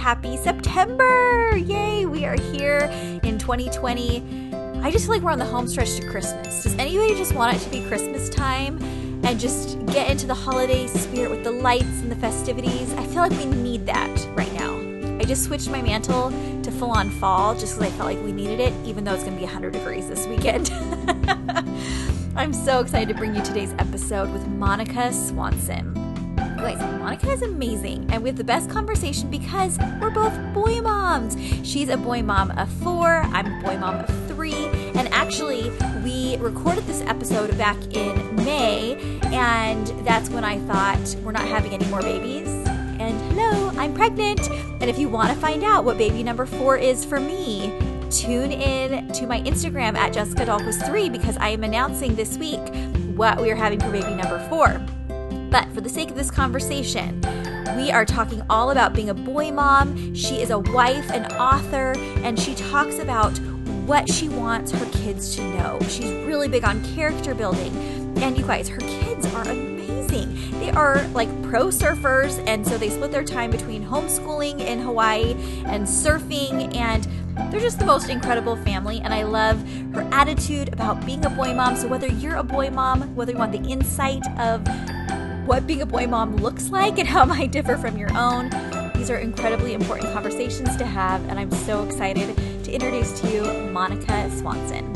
happy September. Yay, we are here in 2020. I just feel like we're on the home stretch to Christmas. Does anybody just want it to be Christmas time and just get into the holiday spirit with the lights and the festivities? I feel like we need that right now. I just switched my mantle to full on fall just because I felt like we needed it, even though it's going to be 100 degrees this weekend. I'm so excited to bring you today's episode with Monica Swanson. Monica is amazing, and we have the best conversation because we're both boy moms. She's a boy mom of four, I'm a boy mom of three, and actually, we recorded this episode back in May, and that's when I thought we're not having any more babies. And hello, I'm pregnant. And if you want to find out what baby number four is for me, tune in to my Instagram at Jessica Dahlquist 3 because I am announcing this week what we are having for baby number four. But for the sake of this conversation, we are talking all about being a boy mom. She is a wife, an author, and she talks about what she wants her kids to know. She's really big on character building. And you guys, her kids are amazing. They are like pro surfers, and so they split their time between homeschooling in Hawaii and surfing and they're just the most incredible family, and I love her attitude about being a boy mom. So, whether you're a boy mom, whether you want the insight of what being a boy mom looks like and how it might differ from your own. These are incredibly important conversations to have, and I'm so excited to introduce to you Monica Swanson.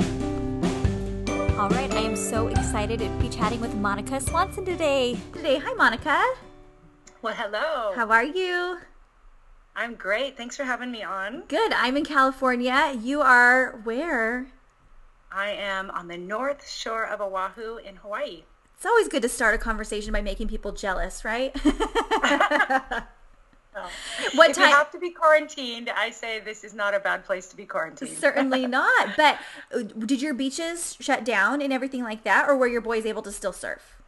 All right, I am so excited to be chatting with Monica Swanson today. Today, hi Monica. Well, hello. How are you? I'm great. Thanks for having me on. Good. I'm in California. You are where? I am on the north shore of Oahu in Hawaii. It's always good to start a conversation by making people jealous, right? what if time? you have to be quarantined, I say this is not a bad place to be quarantined. Certainly not. But uh, did your beaches shut down and everything like that, or were your boys able to still surf?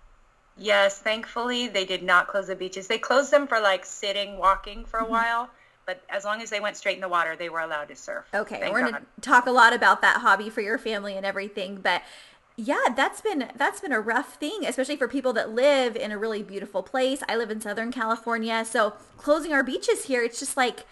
Yes, thankfully they did not close the beaches. They closed them for like sitting, walking for a mm-hmm. while but as long as they went straight in the water, they were allowed to surf. Okay, we're going to talk a lot about that hobby for your family and everything, but yeah that's been that's been a rough thing especially for people that live in a really beautiful place. I live in southern california so closing our beaches here it's just like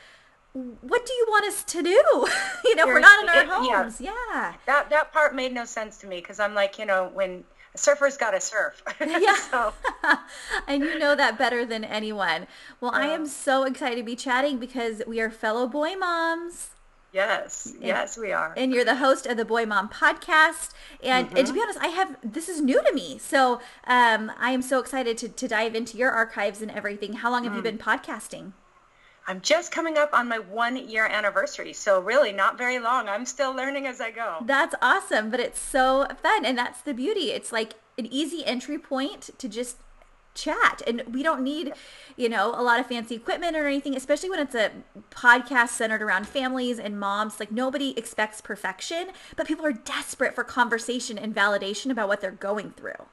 what do you want us to do? You know Seriously, we're not in our it, homes. Yeah. yeah that that part made no sense to me because i'm like you know when a surfer's got to surf. Yeah. And you know that better than anyone. Well i am so excited to be chatting because we are fellow boy moms Yes, and, yes, we are. And you're the host of the Boy Mom podcast. And, mm-hmm. and to be honest, I have this is new to me, so um, I am so excited to to dive into your archives and everything. How long have mm. you been podcasting? I'm just coming up on my one year anniversary, so really not very long. I'm still learning as I go. That's awesome, but it's so fun, and that's the beauty. It's like an easy entry point to just chat. And we don't need you know a lot of fancy equipment or anything especially when it's a podcast centered around families and moms. Like nobody expects perfection but people are desperate for conversation and validation about what they're going through.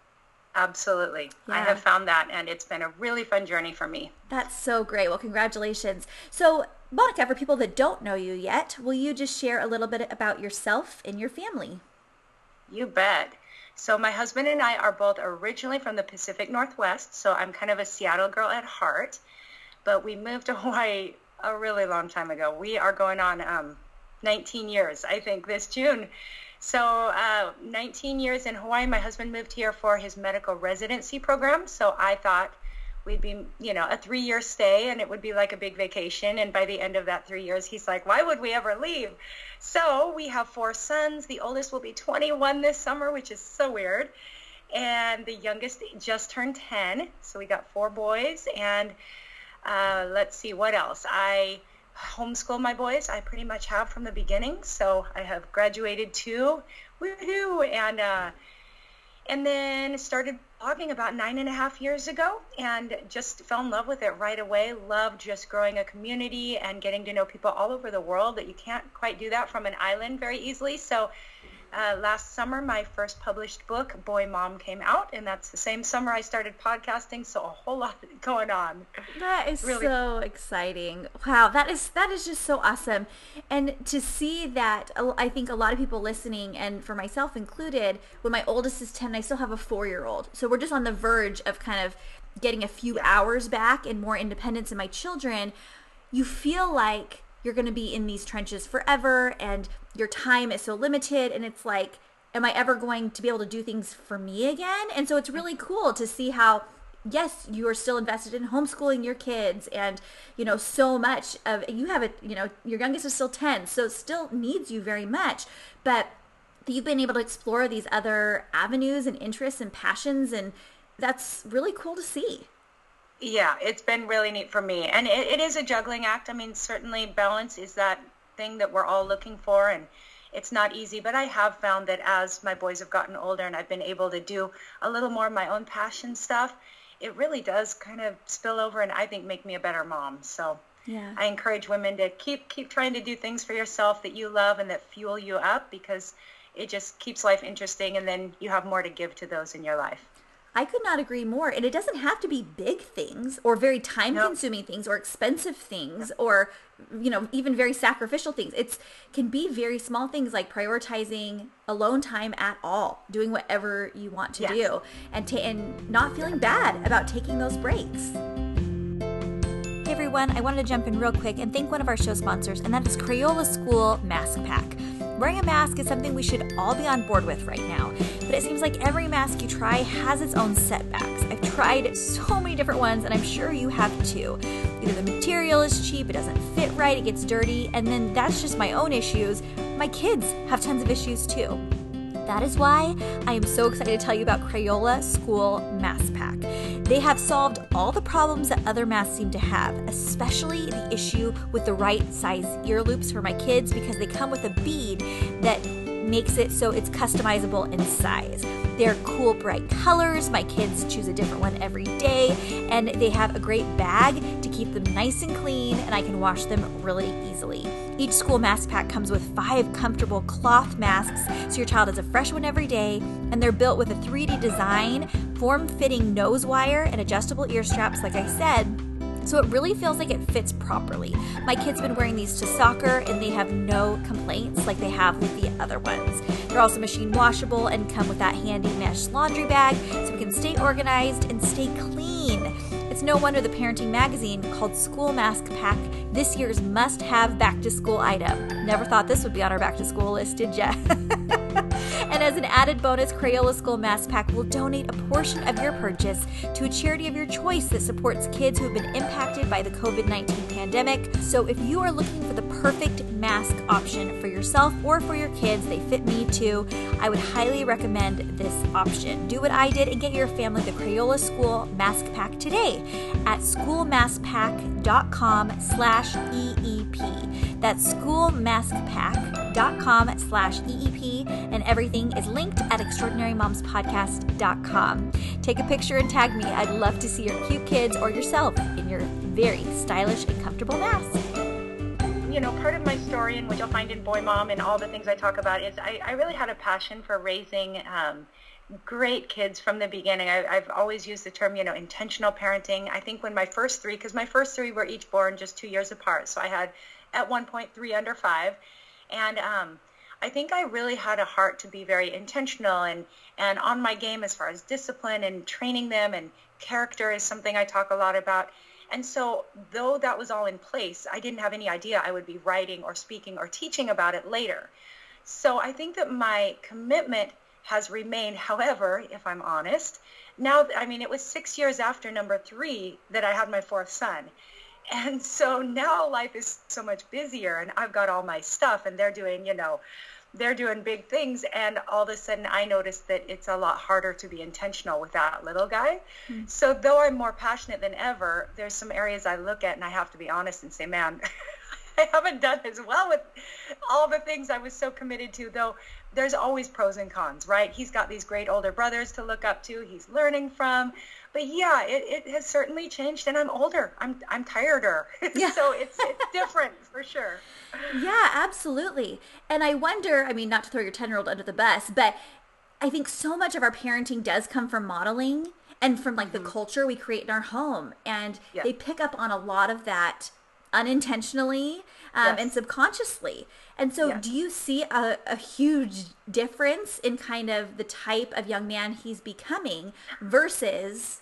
Absolutely. Yeah. i have found that and it's been a really fun journey for me. That's so great. Well congratulations. So monica for people that don't know you yet will you just share a little bit about yourself and your family? You bet so my husband and I are both originally from the Pacific Northwest, so I'm kind of a Seattle girl at heart. But we moved to Hawaii a really long time ago. We are going on um, 19 years, I think, this June. So uh, 19 years in Hawaii. My husband moved here for his medical residency program. So I thought we'd be, you know, a three-year stay, and it would be like a big vacation. And by the end of that three years, he's like, "Why would we ever leave?" So we have four sons. The oldest will be 21 this summer, which is so weird. And the youngest just turned 10. So we got four boys. And uh, let's see, what else? I homeschool my boys. I pretty much have from the beginning. So I have graduated two. Woohoo! And uh, and then started blogging about nine and a half years ago and just fell in love with it right away. Loved just growing a community and getting to know people all over the world that you can't quite do that from an island very easily. So uh, last summer, my first published book, Boy Mom, came out, and that's the same summer I started podcasting. So a whole lot going on. That is really- so exciting! Wow, that is that is just so awesome, and to see that, I think a lot of people listening, and for myself included, when my oldest is ten, I still have a four-year-old, so we're just on the verge of kind of getting a few hours back and more independence in my children. You feel like you're going to be in these trenches forever and your time is so limited and it's like am i ever going to be able to do things for me again? And so it's really cool to see how yes you are still invested in homeschooling your kids and you know so much of you have a you know your youngest is still 10 so still needs you very much. But you've been able to explore these other avenues and interests and passions and that's really cool to see yeah, it's been really neat for me. And it, it is a juggling act. I mean, certainly balance is that thing that we're all looking for. And it's not easy, but I have found that as my boys have gotten older and I've been able to do a little more of my own passion stuff, it really does kind of spill over and I think make me a better mom. So yeah. I encourage women to keep keep trying to do things for yourself that you love and that fuel you up because it just keeps life interesting and then you have more to give to those in your life. I could not agree more. And it doesn't have to be big things or very time consuming things or expensive things or you know, even very sacrificial things. It's can be very small things like prioritizing alone time at all, doing whatever you want to yes. do and ta- and not feeling bad about taking those breaks. Everyone, I wanted to jump in real quick and thank one of our show sponsors, and that is Crayola School Mask Pack. Wearing a mask is something we should all be on board with right now, but it seems like every mask you try has its own setbacks. I've tried so many different ones, and I'm sure you have too. Either the material is cheap, it doesn't fit right, it gets dirty, and then that's just my own issues. My kids have tons of issues too. That is why I am so excited to tell you about Crayola School Mask Pack. They have solved all the problems that other masks seem to have, especially the issue with the right size ear loops for my kids because they come with a bead that makes it so it's customizable in size. They're cool, bright colors. My kids choose a different one every day, and they have a great bag to keep them nice and clean, and I can wash them really easily. Each school mask pack comes with five comfortable cloth masks, so your child has a fresh one every day, and they're built with a 3D design, form fitting nose wire, and adjustable ear straps, like I said so it really feels like it fits properly. My kids have been wearing these to soccer and they have no complaints like they have with the other ones. They're also machine washable and come with that handy mesh laundry bag so we can stay organized and stay clean. It's no wonder the parenting magazine called School Mask Pack this year's must have back to school item. Never thought this would be on our back to school list, did ya? And as an added bonus, Crayola School Mask Pack will donate a portion of your purchase to a charity of your choice that supports kids who have been impacted by the COVID 19 pandemic. So if you are looking for the perfect mask option for yourself or for your kids, they fit me too, I would highly recommend this option. Do what I did and get your family the Crayola School Mask Pack today at schoolmaskpack.com slash EEP. That's schoolmaskpack.com slash EEP and everything is linked at extraordinarymomspodcast.com. Take a picture and tag me. I'd love to see your cute kids or yourself in your very stylish and comfortable mask. You know, part of my story, and what you'll find in Boy Mom and all the things I talk about, is I, I really had a passion for raising um, great kids from the beginning. I, have always used the term, you know, intentional parenting. I think when my first three, because my first three were each born just two years apart, so I had at one point three under five, and um, I think I really had a heart to be very intentional and, and on my game as far as discipline and training them and character is something I talk a lot about. And so though that was all in place, I didn't have any idea I would be writing or speaking or teaching about it later. So I think that my commitment has remained, however, if I'm honest, now, I mean, it was six years after number three that I had my fourth son. And so now life is so much busier and I've got all my stuff and they're doing, you know, they're doing big things and all of a sudden i noticed that it's a lot harder to be intentional with that little guy mm-hmm. so though i'm more passionate than ever there's some areas i look at and i have to be honest and say man I haven't done as well with all the things I was so committed to, though there's always pros and cons, right? He's got these great older brothers to look up to, he's learning from. But yeah, it, it has certainly changed and I'm older. I'm I'm tireder. Yeah. so it's it's different for sure. Yeah, absolutely. And I wonder, I mean, not to throw your 10-year-old under the bus, but I think so much of our parenting does come from modeling and from like mm-hmm. the culture we create in our home and yeah. they pick up on a lot of that unintentionally um, yes. and subconsciously and so yes. do you see a, a huge difference in kind of the type of young man he's becoming versus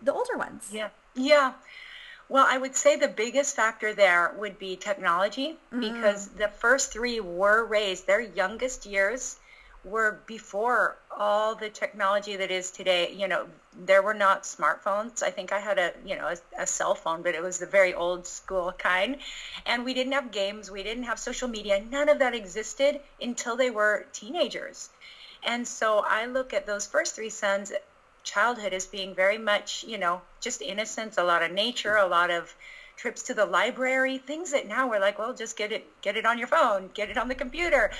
the older ones yeah yeah well, I would say the biggest factor there would be technology mm-hmm. because the first three were raised, their youngest years were before all the technology that is today. You know, there were not smartphones. I think I had a, you know, a, a, cell phone, but it was the very old school kind. And we didn't have games. We didn't have social media. None of that existed until they were teenagers. And so I look at those first three sons childhood as being very much, you know, just innocence, a lot of nature, a lot of trips to the library, things that now we're like, well, just get it, get it on your phone, get it on the computer.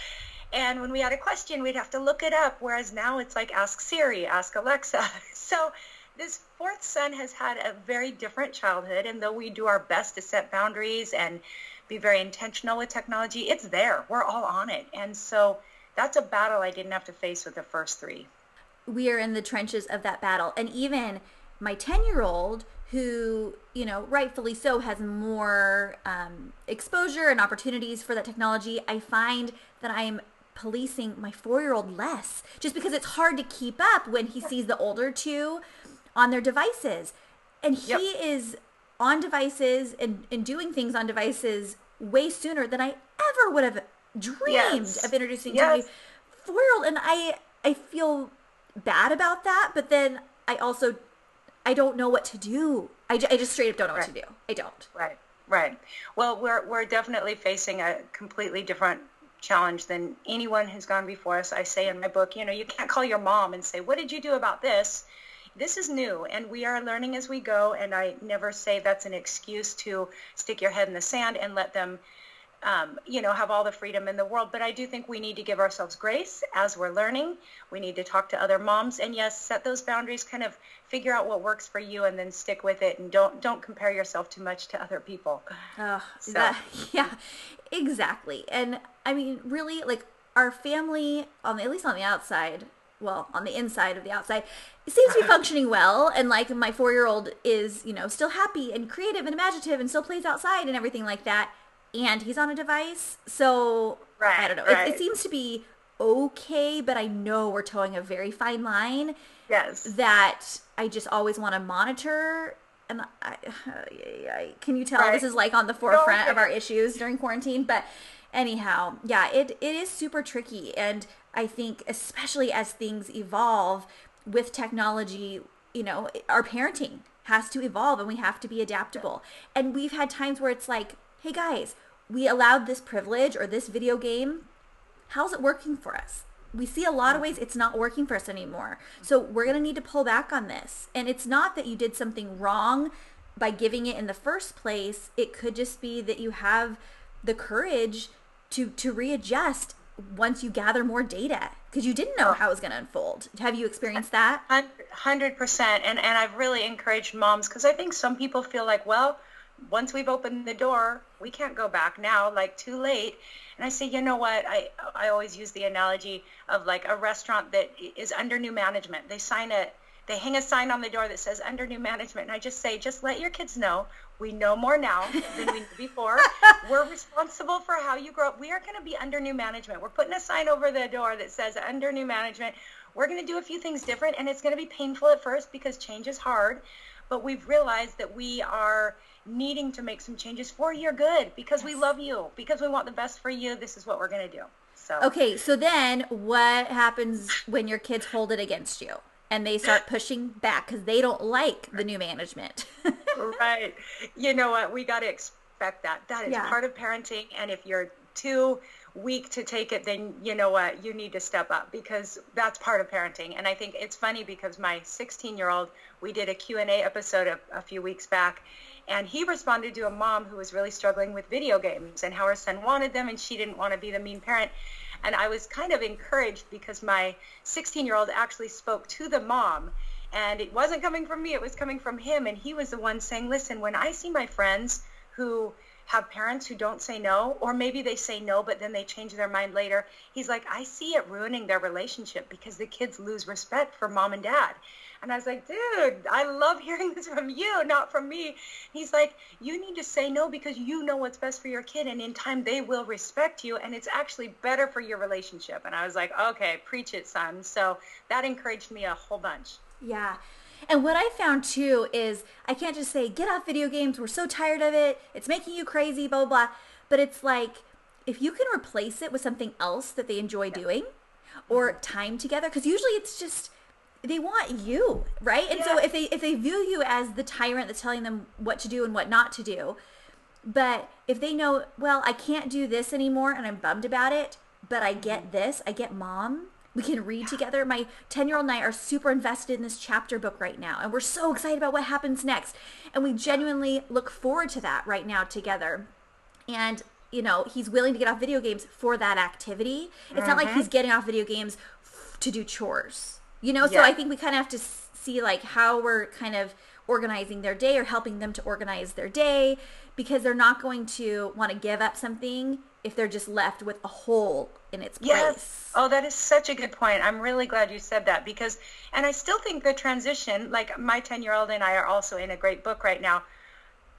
And when we had a question, we'd have to look it up. Whereas now it's like ask Siri, ask Alexa. So this fourth son has had a very different childhood. And though we do our best to set boundaries and be very intentional with technology, it's there. We're all on it. And so that's a battle I didn't have to face with the first three. We are in the trenches of that battle. And even my 10 year old, who, you know, rightfully so, has more um, exposure and opportunities for that technology, I find that I'm policing my four year old less just because it's hard to keep up when he sees the older two on their devices. And he yep. is on devices and, and doing things on devices way sooner than I ever would have dreamed yes. of introducing yes. to my four year old. And I, I feel bad about that, but then I also, I don't know what to do. I, I just straight up don't know right. what to do. I don't. Right. Right. Well, we're, we're definitely facing a completely different challenge than anyone who's gone before us. I say in my book, you know, you can't call your mom and say, what did you do about this? This is new and we are learning as we go. And I never say that's an excuse to stick your head in the sand and let them um, you know, have all the freedom in the world. But I do think we need to give ourselves grace as we're learning. We need to talk to other moms, and yes, set those boundaries. Kind of figure out what works for you, and then stick with it. And don't don't compare yourself too much to other people. Oh, so. that, yeah, exactly. And I mean, really, like our family on the, at least on the outside. Well, on the inside of the outside, it seems to be functioning well. And like my four year old is, you know, still happy and creative and imaginative and still plays outside and everything like that and he's on a device. So right, I don't know. Right. It, it, seems to be okay, but I know we're towing a very fine line. Yes. That I just always want to monitor. And I, I, can you tell right. this is like on the forefront no, of our issues during quarantine? But anyhow, yeah, it, it is super tricky. And I think, especially as things evolve with technology, you know, our parenting has to evolve and we have to be adaptable. And we've had times where it's like, hey guys, we allowed this privilege or this video game. How's it working for us? We see a lot of ways it's not working for us anymore. So we're going to need to pull back on this. And it's not that you did something wrong by giving it in the first place. It could just be that you have the courage to to readjust once you gather more data because you didn't know how it was going to unfold. Have you experienced that? 100%. And, and I've really encouraged moms because I think some people feel like, well, once we've opened the door, we can't go back now, like too late. And I say, you know what? I, I always use the analogy of like a restaurant that is under new management. They sign a, they hang a sign on the door that says under new management. And I just say, just let your kids know we know more now than we knew before. We're responsible for how you grow up. We are going to be under new management. We're putting a sign over the door that says under new management. We're going to do a few things different and it's going to be painful at first because change is hard. But we've realized that we are needing to make some changes for your good because yes. we love you, because we want the best for you. This is what we're going to do. So Okay, so then what happens when your kids hold it against you? and they start pushing back because they don't like the new management. right. You know what? We got to expect that. That is yeah. part of parenting. And if you're too weak to take it, then you know what? You need to step up because that's part of parenting. And I think it's funny because my 16-year-old, we did a Q&A episode a, a few weeks back, and he responded to a mom who was really struggling with video games and how her son wanted them and she didn't want to be the mean parent. And I was kind of encouraged because my 16-year-old actually spoke to the mom and it wasn't coming from me, it was coming from him. And he was the one saying, listen, when I see my friends who have parents who don't say no, or maybe they say no, but then they change their mind later. He's like, I see it ruining their relationship because the kids lose respect for mom and dad. And I was like, dude, I love hearing this from you, not from me. He's like, you need to say no because you know what's best for your kid. And in time, they will respect you. And it's actually better for your relationship. And I was like, okay, preach it, son. So that encouraged me a whole bunch. Yeah. And what I found too is I can't just say, get off video games. We're so tired of it. It's making you crazy, blah, blah, blah. But it's like, if you can replace it with something else that they enjoy doing or mm-hmm. time together, because usually it's just, they want you, right? And yeah. so if they if they view you as the tyrant that's telling them what to do and what not to do, but if they know, well, I can't do this anymore and I'm bummed about it, but I get mm-hmm. this, I get mom, we can read together. My 10 year old and I are super invested in this chapter book right now, and we're so excited about what happens next. And we genuinely look forward to that right now together. And you know, he's willing to get off video games for that activity. It's not like mm-hmm. he's getting off video games to do chores. You know, so I think we kind of have to see like how we're kind of organizing their day or helping them to organize their day because they're not going to want to give up something if they're just left with a hole in its place. Yes. Oh, that is such a good point. I'm really glad you said that because, and I still think the transition, like my 10 year old and I are also in a great book right now,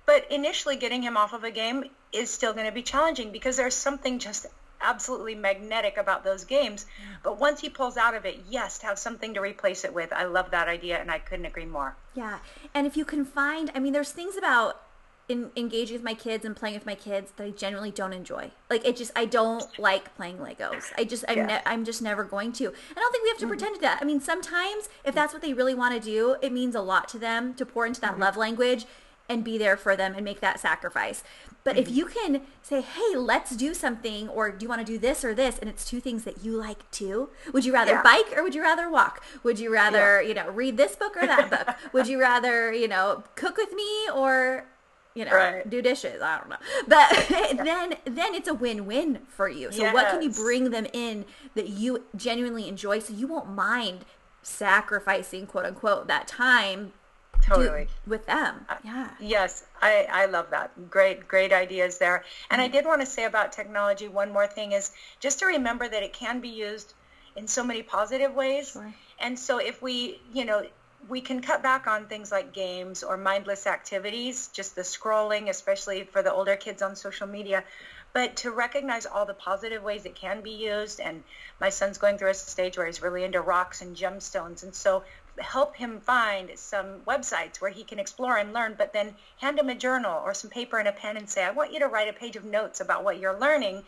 but initially getting him off of a game is still going to be challenging because there's something just absolutely magnetic about those games. But once he pulls out of it, yes, to have something to replace it with. I love that idea and I couldn't agree more. Yeah. And if you can find, I mean, there's things about in, engaging with my kids and playing with my kids that I genuinely don't enjoy. Like it just I don't like playing Legos. I just I'm yeah. ne- I'm just never going to. I don't think we have to mm-hmm. pretend to that. I mean, sometimes if that's what they really want to do, it means a lot to them to pour into that mm-hmm. love language and be there for them and make that sacrifice. But mm-hmm. if you can say, "Hey, let's do something," or "Do you want to do this or this?" and it's two things that you like too. Would you rather yeah. bike or would you rather walk? Would you rather, yeah. you know, read this book or that book? would you rather, you know, cook with me or you know, right. do dishes. I don't know. But yeah. then then it's a win-win for you. So yes. what can you bring them in that you genuinely enjoy so you won't mind sacrificing quote unquote that time totally with them. Uh, yeah. Yes, I I love that. Great great ideas there. And mm-hmm. I did want to say about technology one more thing is just to remember that it can be used in so many positive ways. Sure. And so if we, you know, we can cut back on things like games or mindless activities, just the scrolling, especially for the older kids on social media. But to recognize all the positive ways it can be used, and my son's going through a stage where he's really into rocks and gemstones, and so help him find some websites where he can explore and learn, but then hand him a journal or some paper and a pen and say, I want you to write a page of notes about what you're learning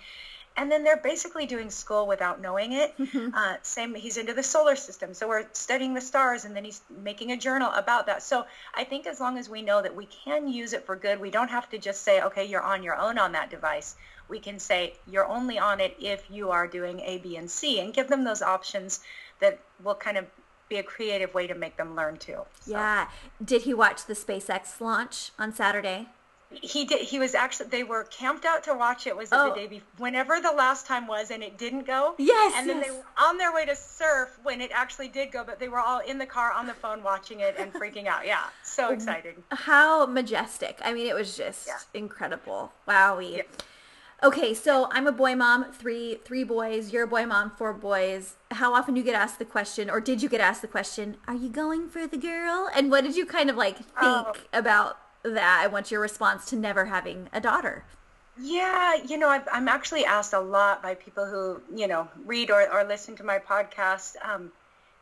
and then they're basically doing school without knowing it. Mm-hmm. Uh, same, he's into the solar system, so we're studying the stars, and then he's making a journal about that. So I think as long as we know that we can use it for good, we don't have to just say, okay, you're on your own on that device. We can say you're only on it if you are doing A, B, and C, and give them those options that will kind of be a creative way to make them learn too. So. Yeah. Did he watch the SpaceX launch on Saturday? he did he was actually they were camped out to watch it was oh. the day before whenever the last time was and it didn't go yes and then yes. they were on their way to surf when it actually did go but they were all in the car on the phone watching it and freaking out yeah so exciting how majestic i mean it was just yeah. incredible wowie yeah. Okay so i'm a boy mom three three boys you're a boy mom four boys how often you get asked the question or did you get asked the question are you going for the girl and what did you kind of like think oh. about that and what's your response to never having a daughter? Yeah, you know, i am actually asked a lot by people who, you know, read or, or listen to my podcast um,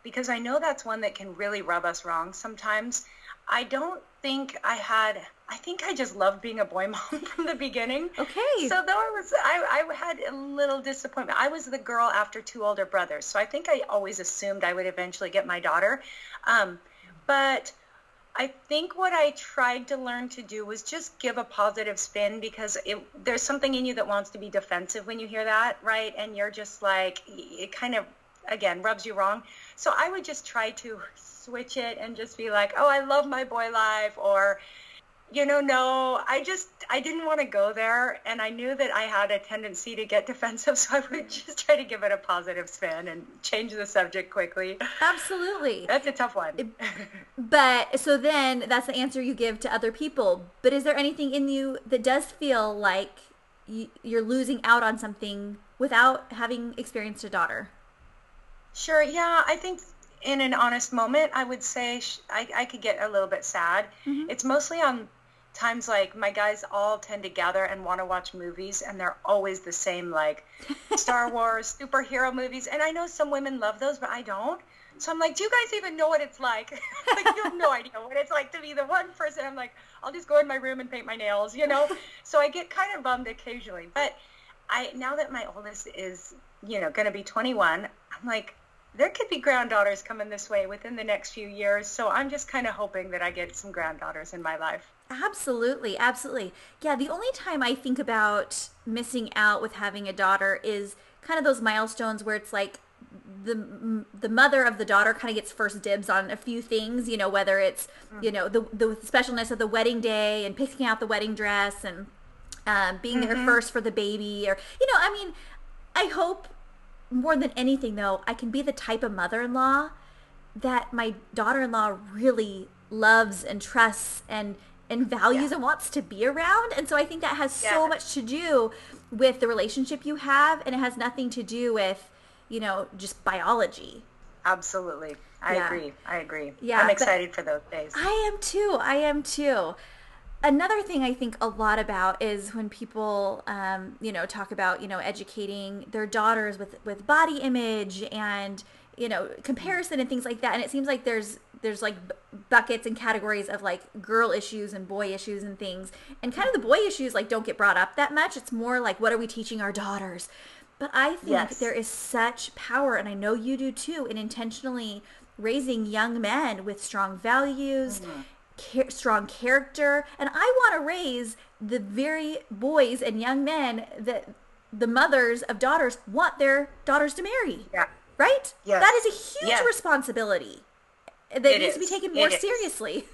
because I know that's one that can really rub us wrong sometimes. I don't think I had, I think I just loved being a boy mom from the beginning. Okay. So though I was, I, I had a little disappointment. I was the girl after two older brothers. So I think I always assumed I would eventually get my daughter. Um, but I think what I tried to learn to do was just give a positive spin because it, there's something in you that wants to be defensive when you hear that, right? And you're just like, it kind of, again, rubs you wrong. So I would just try to switch it and just be like, oh, I love my boy life, or you know, no, I just, I didn't want to go there. And I knew that I had a tendency to get defensive. So I would just try to give it a positive spin and change the subject quickly. Absolutely. That's a tough one. but so then that's the answer you give to other people. But is there anything in you that does feel like you're losing out on something without having experienced a daughter? Sure. Yeah. I think in an honest moment, I would say I, I could get a little bit sad. Mm-hmm. It's mostly on times like my guys all tend to gather and want to watch movies and they're always the same like Star Wars superhero movies and I know some women love those but I don't. So I'm like do you guys even know what it's like? Like you have no idea what it's like to be the one person. I'm like I'll just go in my room and paint my nails you know? So I get kind of bummed occasionally but I now that my oldest is you know going to be 21 I'm like there could be granddaughters coming this way within the next few years. So I'm just kind of hoping that I get some granddaughters in my life. Absolutely, absolutely. Yeah, the only time I think about missing out with having a daughter is kind of those milestones where it's like the the mother of the daughter kind of gets first dibs on a few things, you know, whether it's, mm. you know, the the specialness of the wedding day and picking out the wedding dress and um, being mm-hmm. there first for the baby or you know, I mean, I hope more than anything though, I can be the type of mother-in-law that my daughter-in-law really loves and trusts and and values yeah. and wants to be around. And so I think that has yeah. so much to do with the relationship you have and it has nothing to do with, you know, just biology. Absolutely. I yeah. agree. I agree. Yeah. I'm excited for those days. I am too. I am too another thing I think a lot about is when people, um, you know, talk about, you know, educating their daughters with, with body image and, you know, comparison and things like that. And it seems like there's, there's like buckets and categories of like girl issues and boy issues and things. And kind of the boy issues like don't get brought up that much. It's more like, what are we teaching our daughters? But I think yes. there is such power, and I know you do too, in intentionally raising young men with strong values mm-hmm strong character, and I want to raise the very boys and young men that the mothers of daughters want their daughters to marry. Yeah. Right? Yes. That is a huge yes. responsibility that it needs is. to be taken more it seriously.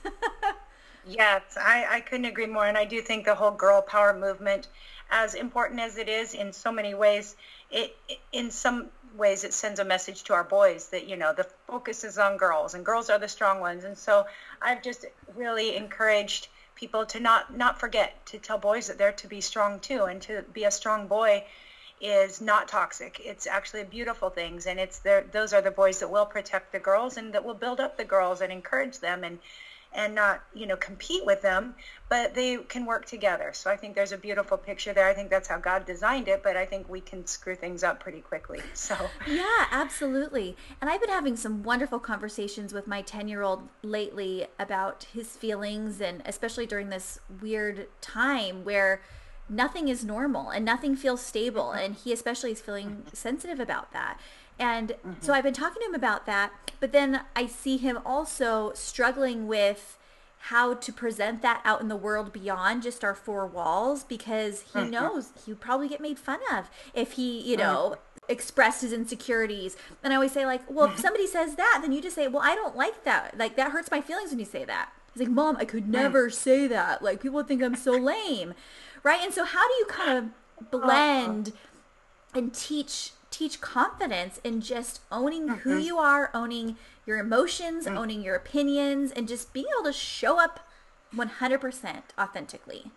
yes, I, I couldn't agree more. And I do think the whole girl power movement, as important as it is in so many ways, it in some ways it sends a message to our boys that you know the focus is on girls and girls are the strong ones. And so i've just really encouraged people to not not forget to tell boys that they're to be strong too. And to be a strong boy is not toxic. It's actually beautiful things. And it's there those are the boys that will protect the girls and that will build up the girls and encourage them. And and not you know compete with them but they can work together. So i think there's a beautiful picture there. I think that's how god designed it but i think we can screw things up pretty quickly. So yeah absolutely. And i've been having some wonderful conversations with my 10 year old lately about his feelings and especially during this weird time where nothing is normal and nothing feels stable and he especially is feeling mm-hmm. sensitive about that and mm-hmm. so I've been talking to him about that, but then I see him also struggling with how to present that out in the world beyond just our four walls because he mm-hmm. knows he would probably get made fun of if he, you know, mm-hmm. expressed his insecurities. And I always say like, well, if mm-hmm. somebody says that, then you just say, well, I don't like that. Like that hurts my feelings when you say that. He's like, mom, I could never say that. Like people think I'm so lame. Right. And so how do you kind of blend and teach teach confidence in just owning mm-hmm. who you are, owning your emotions, mm-hmm. owning your opinions, and just being able to show up 100% authentically.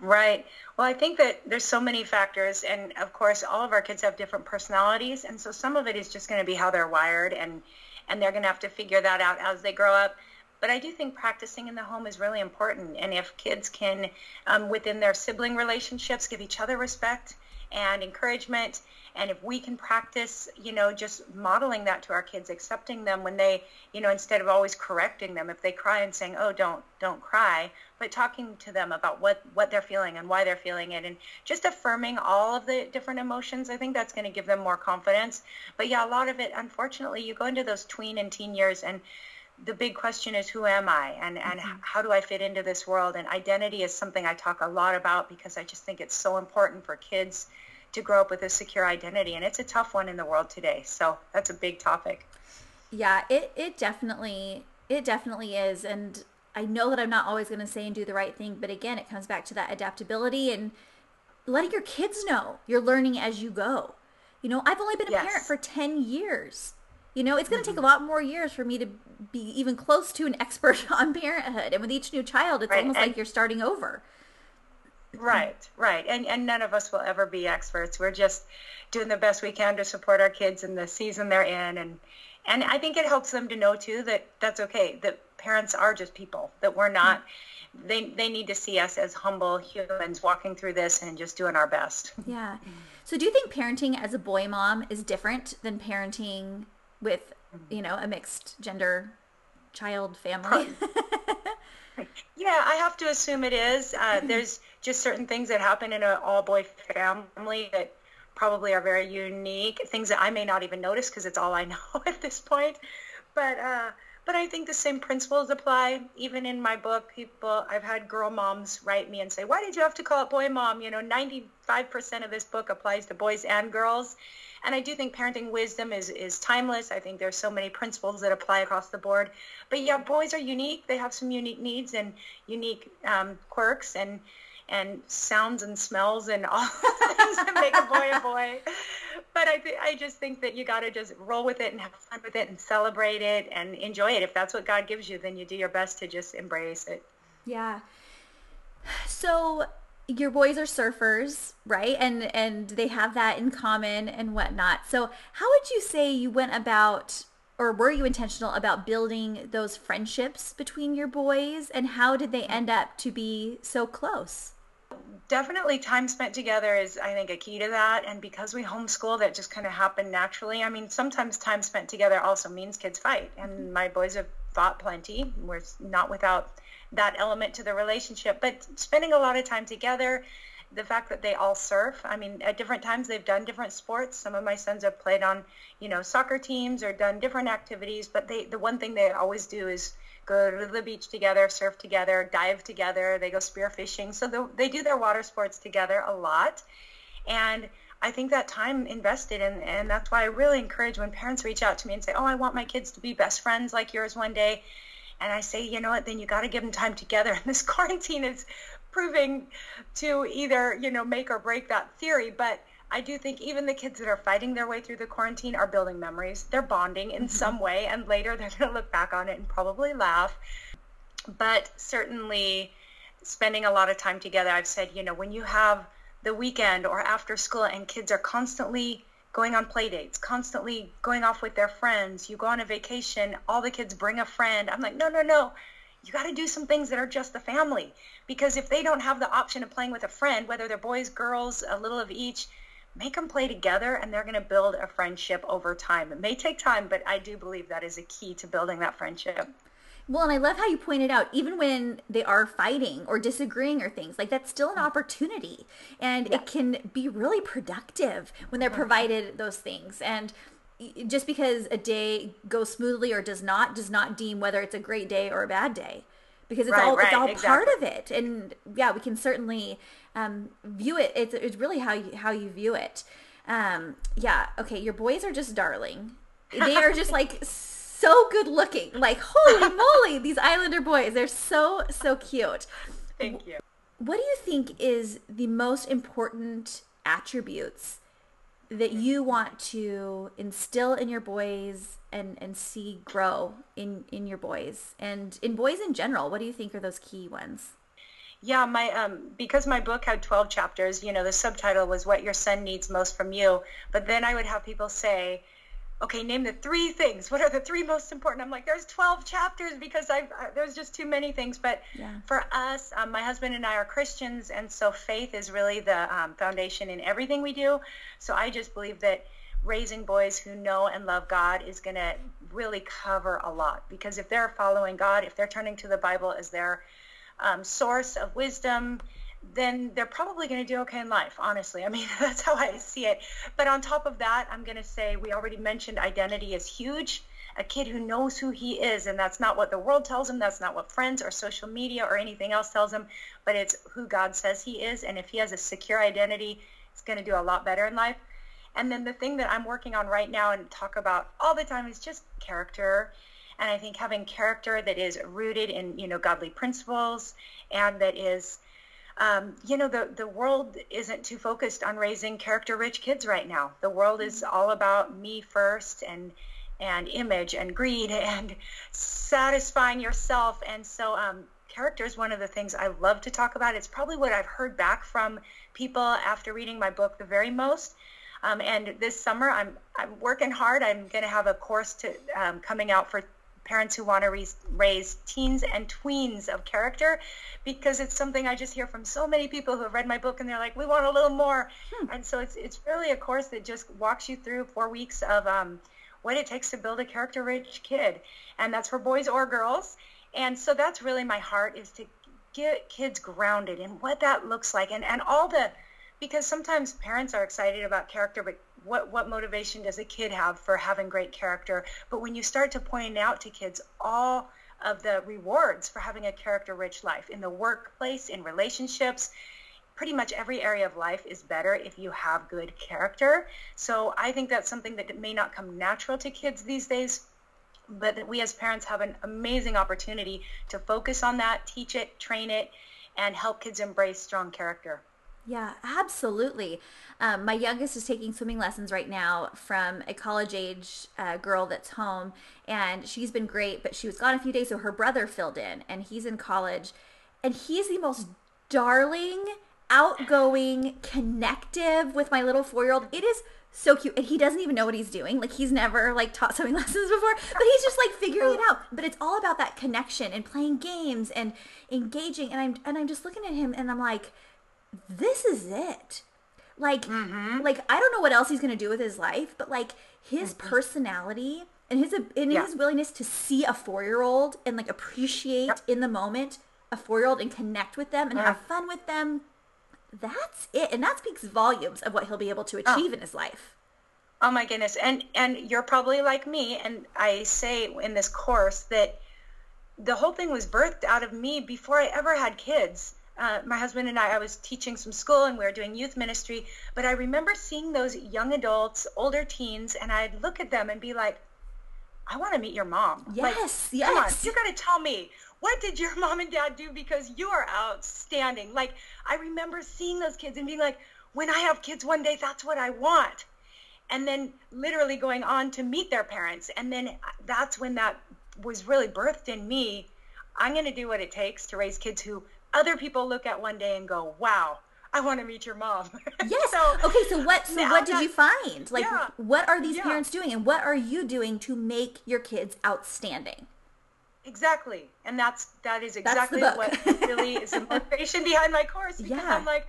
Right. Well, I think that there's so many factors, and of course, all of our kids have different personalities, and so some of it is just going to be how they're wired, and and they're going to have to figure that out as they grow up. But I do think practicing in the home is really important, and if kids can, um, within their sibling relationships, give each other respect and encouragement and if we can practice you know just modeling that to our kids accepting them when they you know instead of always correcting them if they cry and saying oh don't don't cry but talking to them about what what they're feeling and why they're feeling it and just affirming all of the different emotions i think that's going to give them more confidence but yeah a lot of it unfortunately you go into those tween and teen years and the big question is who am I and, and mm-hmm. how do I fit into this world? And identity is something I talk a lot about because I just think it's so important for kids to grow up with a secure identity. And it's a tough one in the world today. So that's a big topic. Yeah, it, it definitely, it definitely is. And I know that I'm not always going to say and do the right thing, but again, it comes back to that adaptability and letting your kids know you're learning as you go. You know, I've only been a yes. parent for 10 years. You know, it's going to mm-hmm. take a lot more years for me to be even close to an expert on parenthood. And with each new child, it's right. almost and, like you're starting over. Right, right. And and none of us will ever be experts. We're just doing the best we can to support our kids in the season they're in and and I think it helps them to know too that that's okay. That parents are just people. That we're hmm. not they they need to see us as humble humans walking through this and just doing our best. Yeah. So do you think parenting as a boy mom is different than parenting with hmm. you know a mixed gender child family yeah i have to assume it is uh, hmm. there's just certain things that happen in an all boy family that probably are very unique things that i may not even notice because it's all i know at this point but uh, but I think the same principles apply. Even in my book, people I've had girl moms write me and say, "Why did you have to call it boy mom?" You know, 95% of this book applies to boys and girls. And I do think parenting wisdom is, is timeless. I think there's so many principles that apply across the board. But yeah, boys are unique. They have some unique needs and unique um, quirks and and sounds and smells and all things that make a boy a boy. But I th- I just think that you got to just roll with it and have fun with it and celebrate it and enjoy it. If that's what God gives you, then you do your best to just embrace it. Yeah. So your boys are surfers, right? And and they have that in common and whatnot. So how would you say you went about or were you intentional about building those friendships between your boys and how did they end up to be so close? Definitely time spent together is I think a key to that and because we homeschool that just kind of happened naturally. I mean, sometimes time spent together also means kids fight and mm-hmm. my boys have fought plenty. We're not without that element to the relationship. But spending a lot of time together, the fact that they all surf. I mean, at different times they've done different sports. Some of my sons have played on, you know, soccer teams or done different activities. But they, the one thing they always do is go to the beach together, surf together, dive together. They go spearfishing. So the, they do their water sports together a lot. And I think that time invested in, and that's why I really encourage when parents reach out to me and say, "Oh, I want my kids to be best friends like yours one day." And I say, you know what, then you got to give them time together. And this quarantine is proving to either, you know, make or break that theory. But I do think even the kids that are fighting their way through the quarantine are building memories. They're bonding in mm-hmm. some way. And later they're going to look back on it and probably laugh. But certainly spending a lot of time together, I've said, you know, when you have the weekend or after school and kids are constantly going on play dates, constantly going off with their friends. You go on a vacation, all the kids bring a friend. I'm like, no, no, no. You got to do some things that are just the family. Because if they don't have the option of playing with a friend, whether they're boys, girls, a little of each, make them play together and they're going to build a friendship over time. It may take time, but I do believe that is a key to building that friendship. Well, and I love how you pointed out, even when they are fighting or disagreeing or things, like that's still an mm. opportunity. And yeah. it can be really productive when they're mm. provided those things. And just because a day goes smoothly or does not, does not deem whether it's a great day or a bad day. Because it's right, all right, it's all exactly. part of it. And yeah, we can certainly um, view it. It's, it's really how you, how you view it. Um, yeah, okay, your boys are just darling. They are just like so good looking. Like, holy moly, these Islander boys. They're so, so cute. Thank you. What do you think is the most important attributes that you want to instill in your boys and, and see grow in, in your boys and in boys in general? What do you think are those key ones? Yeah, my um because my book had 12 chapters, you know, the subtitle was what your son needs most from you. But then I would have people say, okay, name the three things. What are the three most important? I'm like, there's 12 chapters because I've, I, there's just too many things. But yeah. for us, um, my husband and I are Christians, and so faith is really the um, foundation in everything we do. So I just believe that raising boys who know and love God is going to really cover a lot because if they're following God, if they're turning to the Bible as their um, source of wisdom then they're probably going to do okay in life, honestly. I mean, that's how I see it. But on top of that, I'm going to say we already mentioned identity is huge. a kid who knows who he is. And that's not what the world tells him. That's not what friends or social media or anything else tells him, but it's who God says he is. And if he has a secure identity, he's going to do a lot better in life. And then the thing that I'm working on right now and talk about all the time is just character. And I think having character that is rooted in, you know, godly principles and that is um, you know, the, the world isn't too focused on raising character rich kids right now. The world is mm-hmm. all about me first and and image and greed and satisfying yourself. And so um, character is one of the things I love to talk about. It's probably what I've heard back from people after reading my book the very most. Um, and this summer, I'm I'm working hard. I'm going to have a course to um, coming out for parents who want to raise, raise teens and tweens of character because it's something I just hear from so many people who have read my book and they're like, we want a little more. Hmm. And so it's, it's really a course that just walks you through four weeks of um, what it takes to build a character rich kid. And that's for boys or girls. And so that's really my heart is to get kids grounded in what that looks like and, and all the, because sometimes parents are excited about character, but what what motivation does a kid have for having great character? But when you start to point out to kids all of the rewards for having a character rich life in the workplace in relationships pretty much every area of life is better if you have good character. So i think that's something that may not come natural to kids these days but that we as parents have an amazing opportunity to focus on that teach it train it and help kids embrace strong character yeah, absolutely. Um, my youngest is taking swimming lessons right now from a college age uh, girl that's home, and she's been great, but she was gone a few days, so her brother filled in, and he's in college, and he's the most darling, outgoing, connective with my little four year old. It is so cute and he doesn't even know what he's doing like he's never like taught swimming lessons before but he's just like figuring it out but it's all about that connection and playing games and engaging and i'm and i'm just looking at him and i'm like this is it. Like, mm-hmm. like I don't know what else he's gonna do with his life, but like his mm-hmm. personality and his and yeah. his willingness to see a four year old and like appreciate yep. in the moment a four year old and connect with them and have fun with them. That's it, and that speaks volumes of what he'll be able to oh. achieve oh. in his life. Oh my goodness, and and you're probably like me, and I say in this course that the whole thing was birthed out of me before I ever had kids uh, my husband and I, I was teaching some school and we were doing youth ministry, but I remember seeing those young adults, older teens, and I'd look at them and be like, I want to meet your mom. Yes, like, yes. Come on, you got to tell me what did your mom and dad do because you are outstanding. Like I remember seeing those kids and being like, when I have kids one day, that's what I want. And then literally going on to meet their parents, and then that's when that was really birthed in me. I'm going to do what it takes to raise kids who other people look at one day and go, wow, I want to meet your mom. Yes. so, okay. So what? So what did you find? Like, yeah, what are these yeah. parents doing, and what are you doing to make your kids outstanding? Exactly, and that's that is exactly what really is the motivation behind my course. Because yeah. I'm like,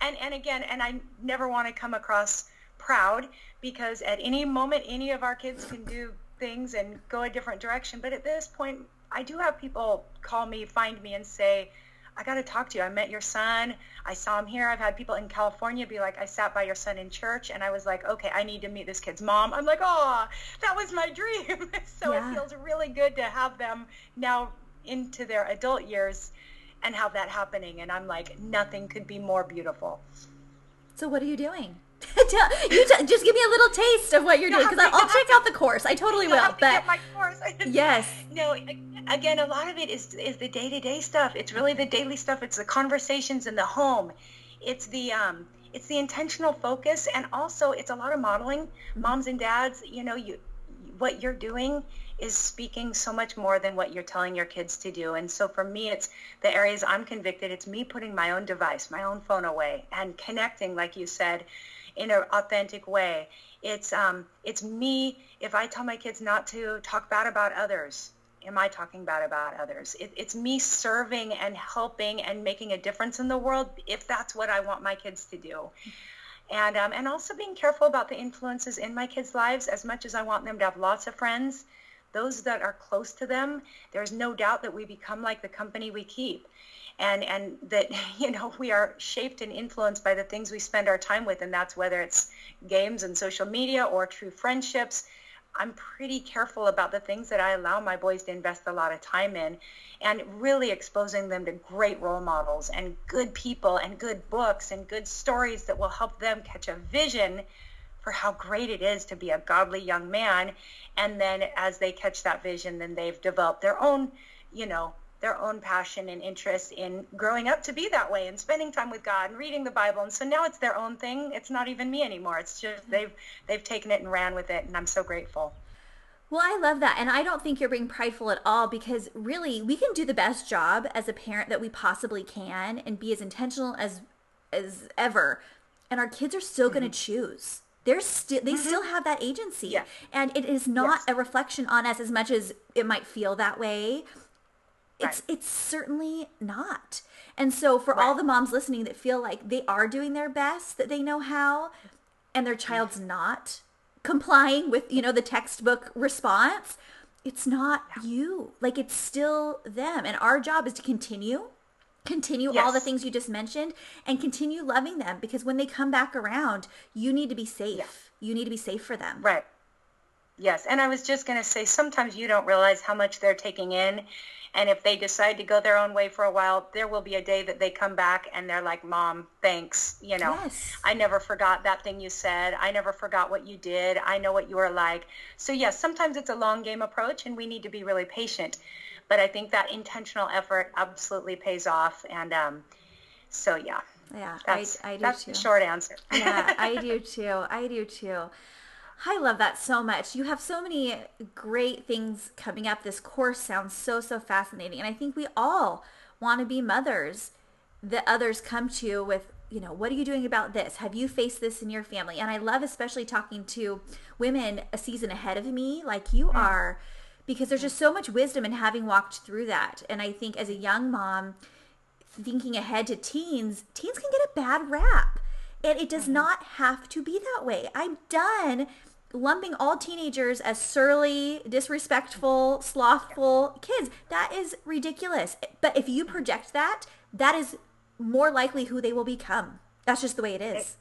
and and again, and I never want to come across proud because at any moment, any of our kids can do things and go a different direction. But at this point, I do have people call me, find me, and say I got to talk to you. I met your son. I saw him here. I've had people in California be like, I sat by your son in church and I was like, okay, I need to meet this kid's mom. I'm like, oh, that was my dream. so yeah. it feels really good to have them now into their adult years and have that happening. And I'm like, nothing could be more beautiful. So what are you doing? you t- just give me a little taste of what you're doing because I'll check out the course. I totally will. but my course. yes. No, again, a lot of it is is the day to day stuff. It's really the daily stuff. It's the conversations in the home. It's the um, it's the intentional focus, and also it's a lot of modeling. Mm-hmm. Moms and dads, you know, you what you're doing is speaking so much more than what you're telling your kids to do. And so for me, it's the areas I'm convicted. It's me putting my own device, my own phone away, and connecting, like you said, in an authentic way. It's um, it's me. If I tell my kids not to talk bad about others, am I talking bad about others? It, it's me serving and helping and making a difference in the world if that's what I want my kids to do. And um, and also being careful about the influences in my kids' lives. As much as I want them to have lots of friends, those that are close to them, there's no doubt that we become like the company we keep and and that you know we are shaped and influenced by the things we spend our time with and that's whether it's games and social media or true friendships I'm pretty careful about the things that I allow my boys to invest a lot of time in and really exposing them to great role models and good people and good books and good stories that will help them catch a vision for how great it is to be a godly young man. And then as they catch that vision, then they've developed their own, you know, their own passion and interest in growing up to be that way and spending time with God and reading the Bible. And so now it's their own thing. It's not even me anymore. It's just they've they've taken it and ran with it and I'm so grateful. Well, I love that. And I don't think you're being prideful at all because really we can do the best job as a parent that we possibly can and be as intentional as as ever. And our kids are still mm-hmm. going to choose. They're still they mm-hmm. still have that agency. Yeah. And it is not yes. a reflection on us as much as it might feel that way it's right. it's certainly not. And so for right. all the moms listening that feel like they are doing their best, that they know how, and their child's not complying with, you know, the textbook response, it's not yeah. you. Like it's still them. And our job is to continue continue yes. all the things you just mentioned and continue loving them because when they come back around you need to be safe yeah. you need to be safe for them right yes and i was just going to say sometimes you don't realize how much they're taking in and if they decide to go their own way for a while, there will be a day that they come back and they're like, Mom, thanks. You know, yes. I never forgot that thing you said. I never forgot what you did. I know what you were like. So, yes, sometimes it's a long game approach and we need to be really patient. But I think that intentional effort absolutely pays off. And um, so, yeah. Yeah, that's, I, I do that's too. the short answer. yeah, I do too. I do too. I love that so much. You have so many great things coming up. This course sounds so, so fascinating. And I think we all want to be mothers that others come to with, you know, what are you doing about this? Have you faced this in your family? And I love especially talking to women a season ahead of me, like you mm. are, because there's just so much wisdom in having walked through that. And I think as a young mom, thinking ahead to teens, teens can get a bad rap. And it does mm-hmm. not have to be that way. I'm done lumping all teenagers as surly, disrespectful, slothful kids. That is ridiculous. But if you project that, that is more likely who they will become. That's just the way it is.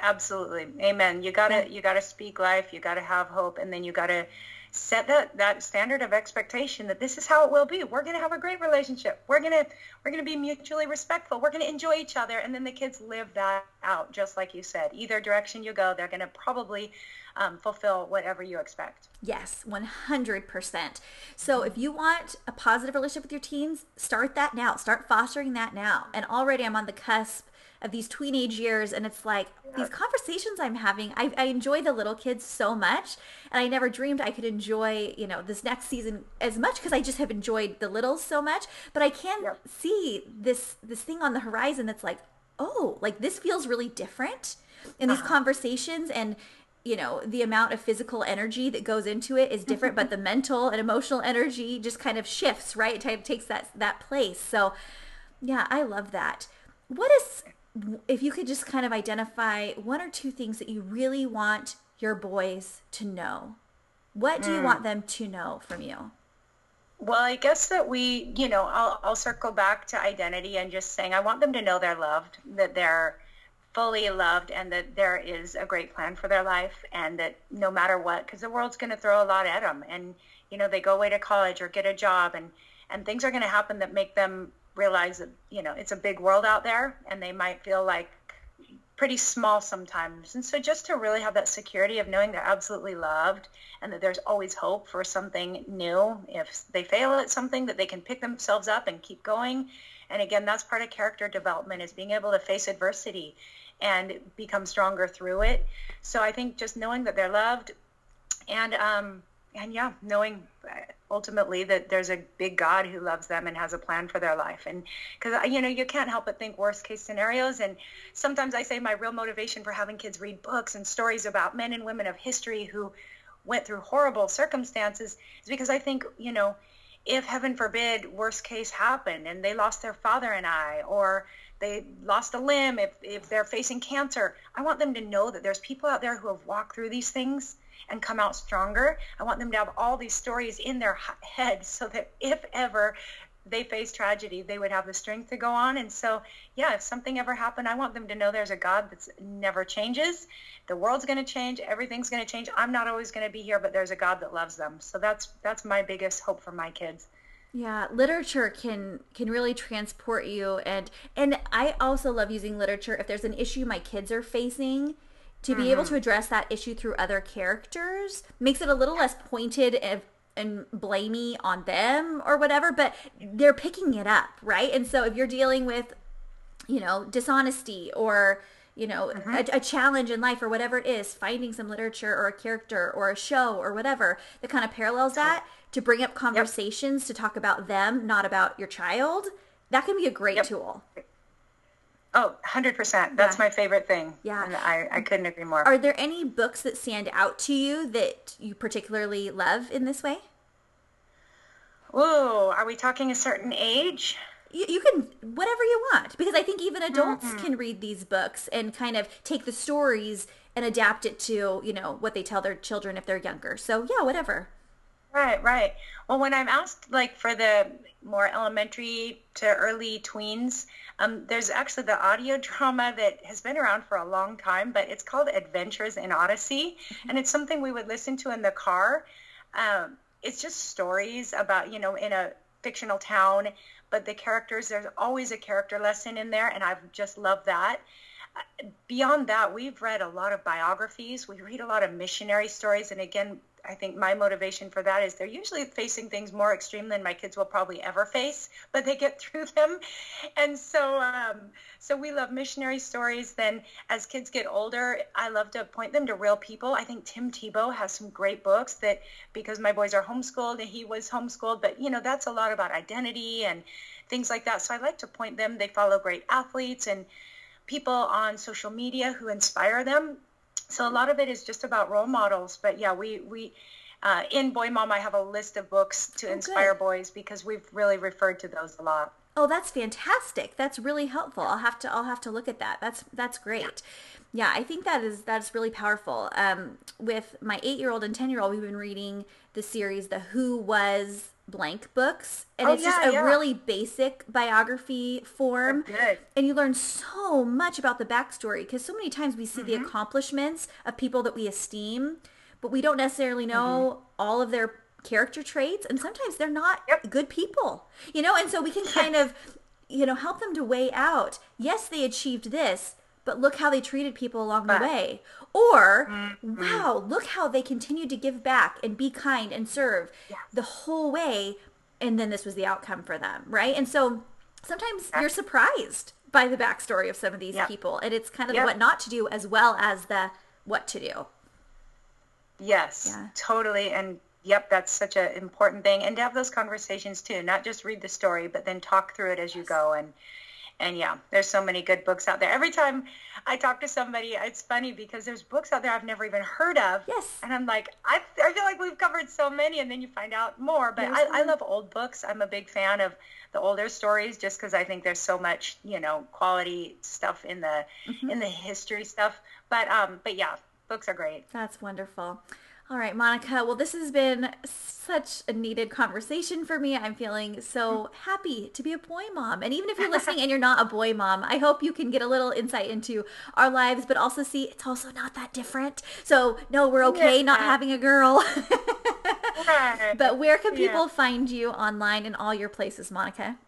Absolutely. Amen. You gotta you gotta speak life, you gotta have hope, and then you gotta set that that standard of expectation that this is how it will be. We're going to have a great relationship. We're going to we're going to be mutually respectful. We're going to enjoy each other and then the kids live that out just like you said. Either direction you go, they're going to probably um, fulfill whatever you expect. Yes, 100%. So if you want a positive relationship with your teens, start that now. Start fostering that now. And already I'm on the cusp of these teenage years and it's like these conversations i'm having I, I enjoy the little kids so much and i never dreamed i could enjoy you know this next season as much because i just have enjoyed the littles so much. But i can yeah. see this this thing on the horizon that's like oh like this feels really different in these uh-huh. conversations and you know the amount of physical energy that goes into it is different but the mental and emotional energy just kind of shifts right? It takes that that place. So yeah i love that. What is if you could just kind of identify one or two things that you really want your boys to know what do you mm. want them to know from you well i guess that we you know I'll, I'll circle back to identity and just saying i want them to know they're loved that they're fully loved and that there is a great plan for their life and that no matter what because the world's going to throw a lot at them and you know they go away to college or get a job and and things are going to happen that make them realize that you know it's a big world out there and they might feel like pretty small sometimes. And so just to really have that security of knowing they're absolutely loved and that there's always hope for something new if they fail at something that they can pick themselves up and keep going. And again that's part of character development is being able to face adversity and become stronger through it. So i think just knowing that they're loved and um and yeah knowing uh, ultimately that there's a big God who loves them and has a plan for their life. And because, uh, you know, you can't help but think worst case scenarios. And sometimes I say my real motivation for having kids read books and stories about men and women of history who went through horrible circumstances is because I think, you know, if heaven forbid worst case happened and they lost their father and I, or they lost a limb, if, if they're facing cancer, I want them to know that there's people out there who have walked through these things and come out stronger. I want them to have all these stories in their head so that if ever they face tragedy, they would have the strength to go on. And so, yeah, if something ever happened, I want them to know there's a God that never changes. The world's going to change, everything's going to change. I'm not always going to be here, but there's a God that loves them. So that's that's my biggest hope for my kids. Yeah, literature can can really transport you and and I also love using literature if there's an issue my kids are facing to be mm-hmm. able to address that issue through other characters makes it a little less pointed and and blamey on them or whatever, but they're picking it up, right? And so if you're dealing with, you know, dishonesty or you know, mm-hmm. a, a, challenge in life or whatever it is, finding some literature or a character or a show or whatever that kind of parallels that to bring up conversations yep. to talk about them, not about your child, that can be a great yep. tool. Oh, 100%. That's yeah. my favorite thing. Yeah. And I, I couldn't agree more. Are there any books that stand out to you that you particularly love in this way? Oh, are we talking a certain age? You, you can, whatever you want. Because I think even adults mm-hmm. can read these books and kind of take the stories and adapt it to, you know, what they tell their children if they're younger. So, yeah, whatever. Right, right. Well, when I'm asked, like, for the more elementary to early tweens, um, there's actually the audio drama that has been around for a long time, but it's called Adventures in Odyssey, mm-hmm. and it's something we would listen to in the car. Um, it's just stories about, you know, in a fictional town, but the characters, there's always a character lesson in there, and I've just loved that beyond that, we've read a lot of biographies. We read a lot of missionary stories. And again, I think my motivation for that is they're usually facing things more extreme than my kids will probably ever face, but they get through them. And so, um, so we love missionary stories. Then, as kids get older, I love to point them to real people. I think Tim Tebow has some great books that, because my boys are homeschooled and he was homeschooled, but you know that's a lot about identity and things like that. So I like to point them. They follow great athletes and people on social media who inspire them. So a lot of it is just about role models. But yeah, we we uh, in Boy Mom, I have a list of books to oh, inspire good. boys because we've really referred to those a lot. Oh, that's fantastic. That's really helpful. I'll have to I'll have to look at that. That's that's great. Yeah, I think that is that's really powerful. Um, with my eight year old and ten year old, we've been reading the series The Who Was blank books and oh, it's yeah, just a yeah. really basic biography form and you learn so much about the backstory because so many times we see mm-hmm. the accomplishments of people that we esteem but we don't necessarily know mm-hmm. all of their character traits and sometimes they're not yep. good people you know and so we can kind of you know help them to weigh out yes they achieved this but look how they treated people along the way. Or, mm-hmm. wow, look how they continued to give back and be kind and serve yes. the whole way. And then this was the outcome for them, right? And so sometimes you're surprised by the backstory of some of these yep. people. And it's kind of yep. what not to do as well as the what to do. Yes, yeah. totally. And yep, that's such an important thing. And to have those conversations too, not just read the story, but then talk through it as you go and and yeah, there's so many good books out there. Every time I talk to somebody, it's funny because there's books out there I've never even heard of. Yes. And I'm like, I, I feel like we've covered so many, and then you find out more. But I, I love old books. I'm a big fan of the older stories just because I think there's so much, you know, quality stuff in the mm-hmm. in the history stuff. But um, but yeah, books are great. That's wonderful. All right, Monica. Well, this has been such a needed conversation for me. I'm feeling so happy to be a boy mom. And even if you're listening and you're not a boy mom, I hope you can get a little insight into our lives, but also see it's also not that different. So, no, we're okay yeah. not having a girl. But where can people yeah. find you online in all your places, Monica?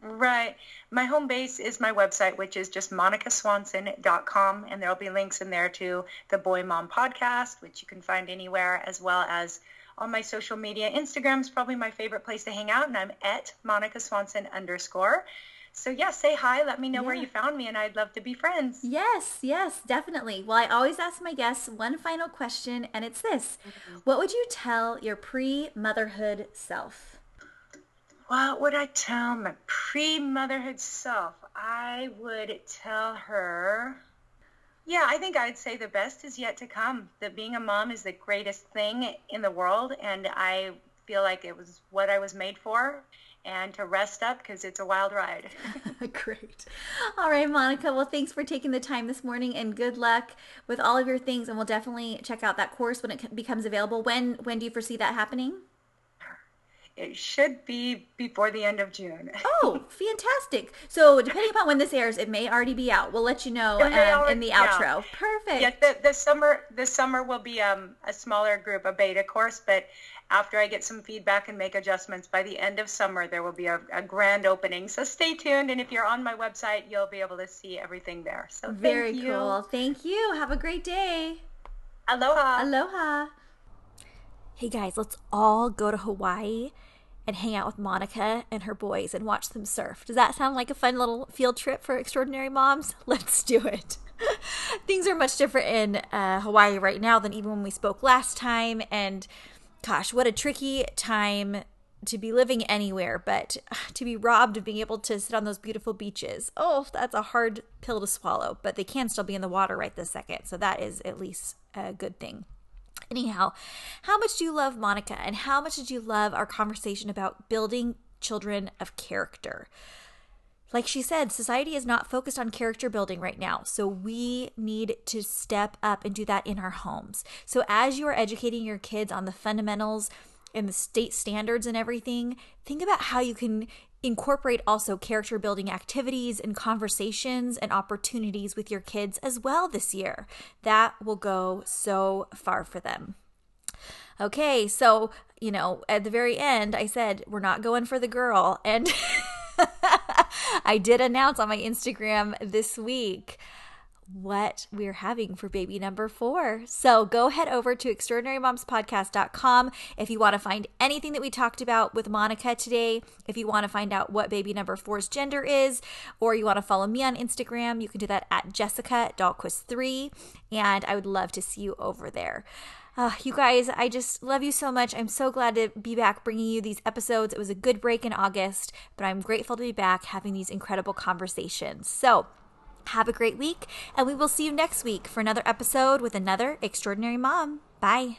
Right. My home base is my website, which is just monicaswanson.com, and there'll be links in there to the Boy Mom podcast, which you can find anywhere, as well as on my social media. Instagram's probably my favorite place to hang out, and I'm at Monica Swanson underscore. So yeah, say hi. Let me know yeah. where you found me, and I'd love to be friends. Yes, yes, definitely. Well, I always ask my guests one final question, and it's this: mm-hmm. What would you tell your pre-motherhood self? What would I tell my pre-motherhood self? I would tell her, yeah, I think I'd say the best is yet to come. That being a mom is the greatest thing in the world, and I feel like it was what I was made for and to rest up because it's a wild ride. Great. All right, Monica. Well, thanks for taking the time this morning and good luck with all of your things. And we'll definitely check out that course when it becomes available. When when do you foresee that happening? It should be before the end of June. oh, fantastic! So depending upon when this airs, it may already be out. We'll let you know um, in the outro. Yeah. Perfect. Yeah, the, the summer the summer will be um, a smaller group, a beta course, but after I get some feedback and make adjustments, by the end of summer, there will be a, a, grand opening. So stay tuned. And if you're on my website, you'll be able to see everything there. So very cool. Thank you. Have a great day. Aloha. Aloha. Hey guys, let's all go to Hawaii and hang out with Monica and her boys and watch them surf. Does that sound like a fun little field trip for extraordinary moms? Let's do it. Things are much different in uh, Hawaii right now than even when we spoke last time. And gosh, what a tricky time to be living anywhere, but to be robbed of being able to sit on those beautiful beaches. Oh, that's a hard pill to swallow, but they can still be in the water right this second. So that is at least a good thing. Anyhow, how much do you love Monica and how much did you love our conversation about building children of character? like she said, society is not focused on character building right now. So we need to step up and do that in our homes. So as you are educating your kids on the fundamentals and the state standards and everything, think about how you can incorporate also character building activities and conversations and opportunities with your kids as well this year. That will go so far for them. Okay, so, you know, at the very end, I said, we're not going for the girl. And I did announce on my Instagram this week what we're having for baby number four. So go head over to extraordinarymomspodcast.com if you want to find anything that we talked about with Monica today. If you want to find out what baby number four's gender is, or you want to follow me on Instagram, you can do that at Jessica Dahlquist3. And I would love to see you over there. Uh, you guys, I just love you so much. I'm so glad to be back bringing you these episodes. It was a good break in August, but I'm grateful to be back having these incredible conversations. So, have a great week, and we will see you next week for another episode with another extraordinary mom. Bye.